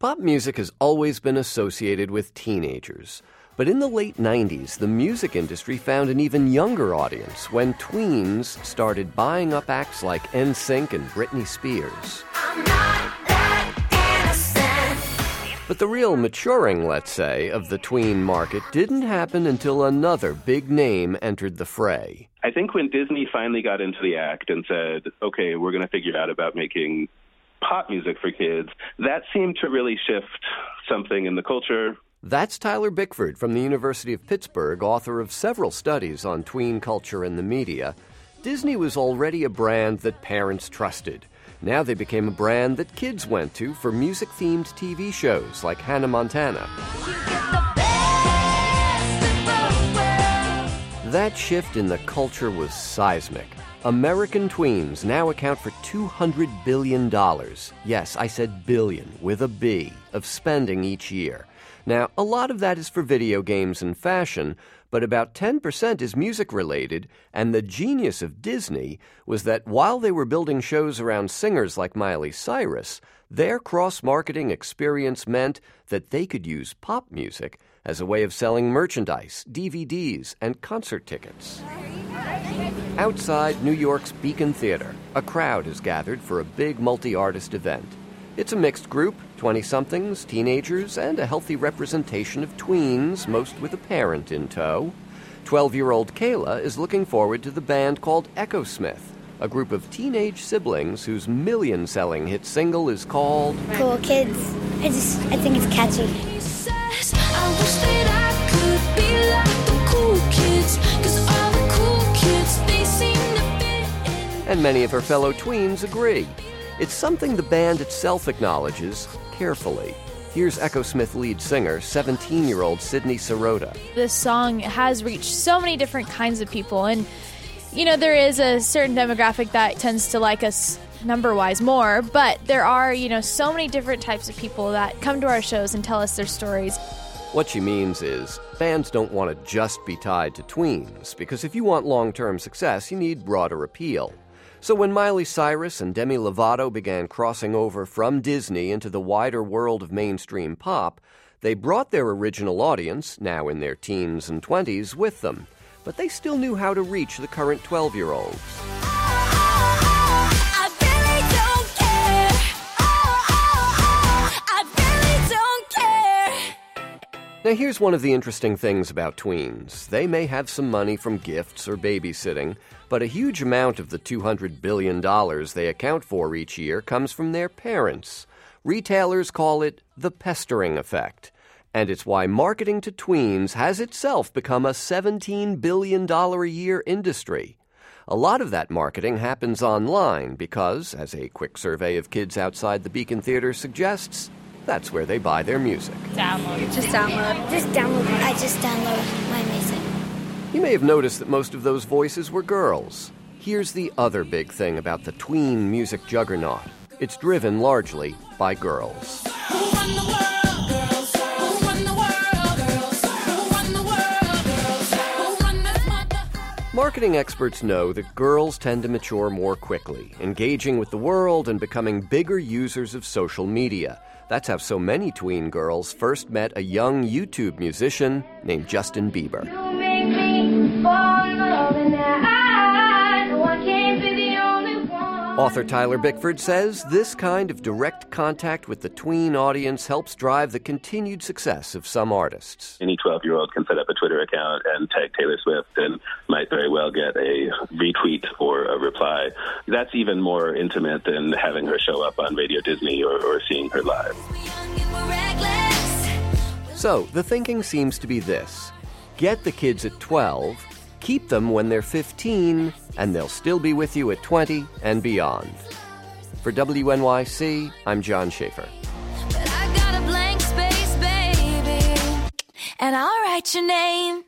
Pop music has always been associated with teenagers. But in the late 90s, the music industry found an even younger audience when tweens started buying up acts like NSYNC and Britney Spears. But the real maturing, let's say, of the tween market didn't happen until another big name entered the fray. I think when Disney finally got into the act and said, okay, we're going to figure out about making pop music for kids, that seemed to really shift something in the culture. That's Tyler Bickford from the University of Pittsburgh, author of several studies on tween culture and the media. Disney was already a brand that parents trusted. Now they became a brand that kids went to for music themed TV shows like Hannah Montana. That shift in the culture was seismic. American tweens now account for $200 billion. Yes, I said billion with a B of spending each year. Now, a lot of that is for video games and fashion, but about 10% is music related, and the genius of Disney was that while they were building shows around singers like Miley Cyrus, their cross marketing experience meant that they could use pop music as a way of selling merchandise, DVDs, and concert tickets. Outside New York's Beacon Theater, a crowd has gathered for a big multi artist event. It's a mixed group 20 somethings, teenagers, and a healthy representation of tweens, most with a parent in tow. 12 year old Kayla is looking forward to the band called Echosmith, a group of teenage siblings whose million selling hit single is called Cool Kids. I just, I think it's catchy. And many of her fellow tweens agree. It's something the band itself acknowledges carefully. Here's Echosmith lead singer, 17 year old Sydney Sierota. This song has reached so many different kinds of people, and you know, there is a certain demographic that tends to like us number wise more, but there are, you know, so many different types of people that come to our shows and tell us their stories. What she means is, fans don't want to just be tied to tweens, because if you want long term success, you need broader appeal. So when Miley Cyrus and Demi Lovato began crossing over from Disney into the wider world of mainstream pop, they brought their original audience, now in their teens and 20s, with them. But they still knew how to reach the current 12 year olds. Now, here's one of the interesting things about tweens. They may have some money from gifts or babysitting, but a huge amount of the $200 billion they account for each year comes from their parents. Retailers call it the pestering effect. And it's why marketing to tweens has itself become a $17 billion a year industry. A lot of that marketing happens online because, as a quick survey of kids outside the Beacon Theater suggests, that's where they buy their music. Download. Just download. Just download. I just download my music. You may have noticed that most of those voices were girls. Here's the other big thing about the tween music juggernaut it's driven largely by girls. Marketing experts know that girls tend to mature more quickly, engaging with the world and becoming bigger users of social media. That's how so many tween girls first met a young YouTube musician named Justin Bieber. Author Tyler Bickford says this kind of direct contact with the tween audience helps drive the continued success of some artists. Any 12 year old can set up a Twitter account and tag Taylor Swift and might very well get a retweet or a reply. That's even more intimate than having her show up on Radio Disney or, or seeing her live. So the thinking seems to be this get the kids at 12 Keep them when they're 15, and they'll still be with you at 20 and beyond. For WNYC, I'm John Schaefer. and I'll write your name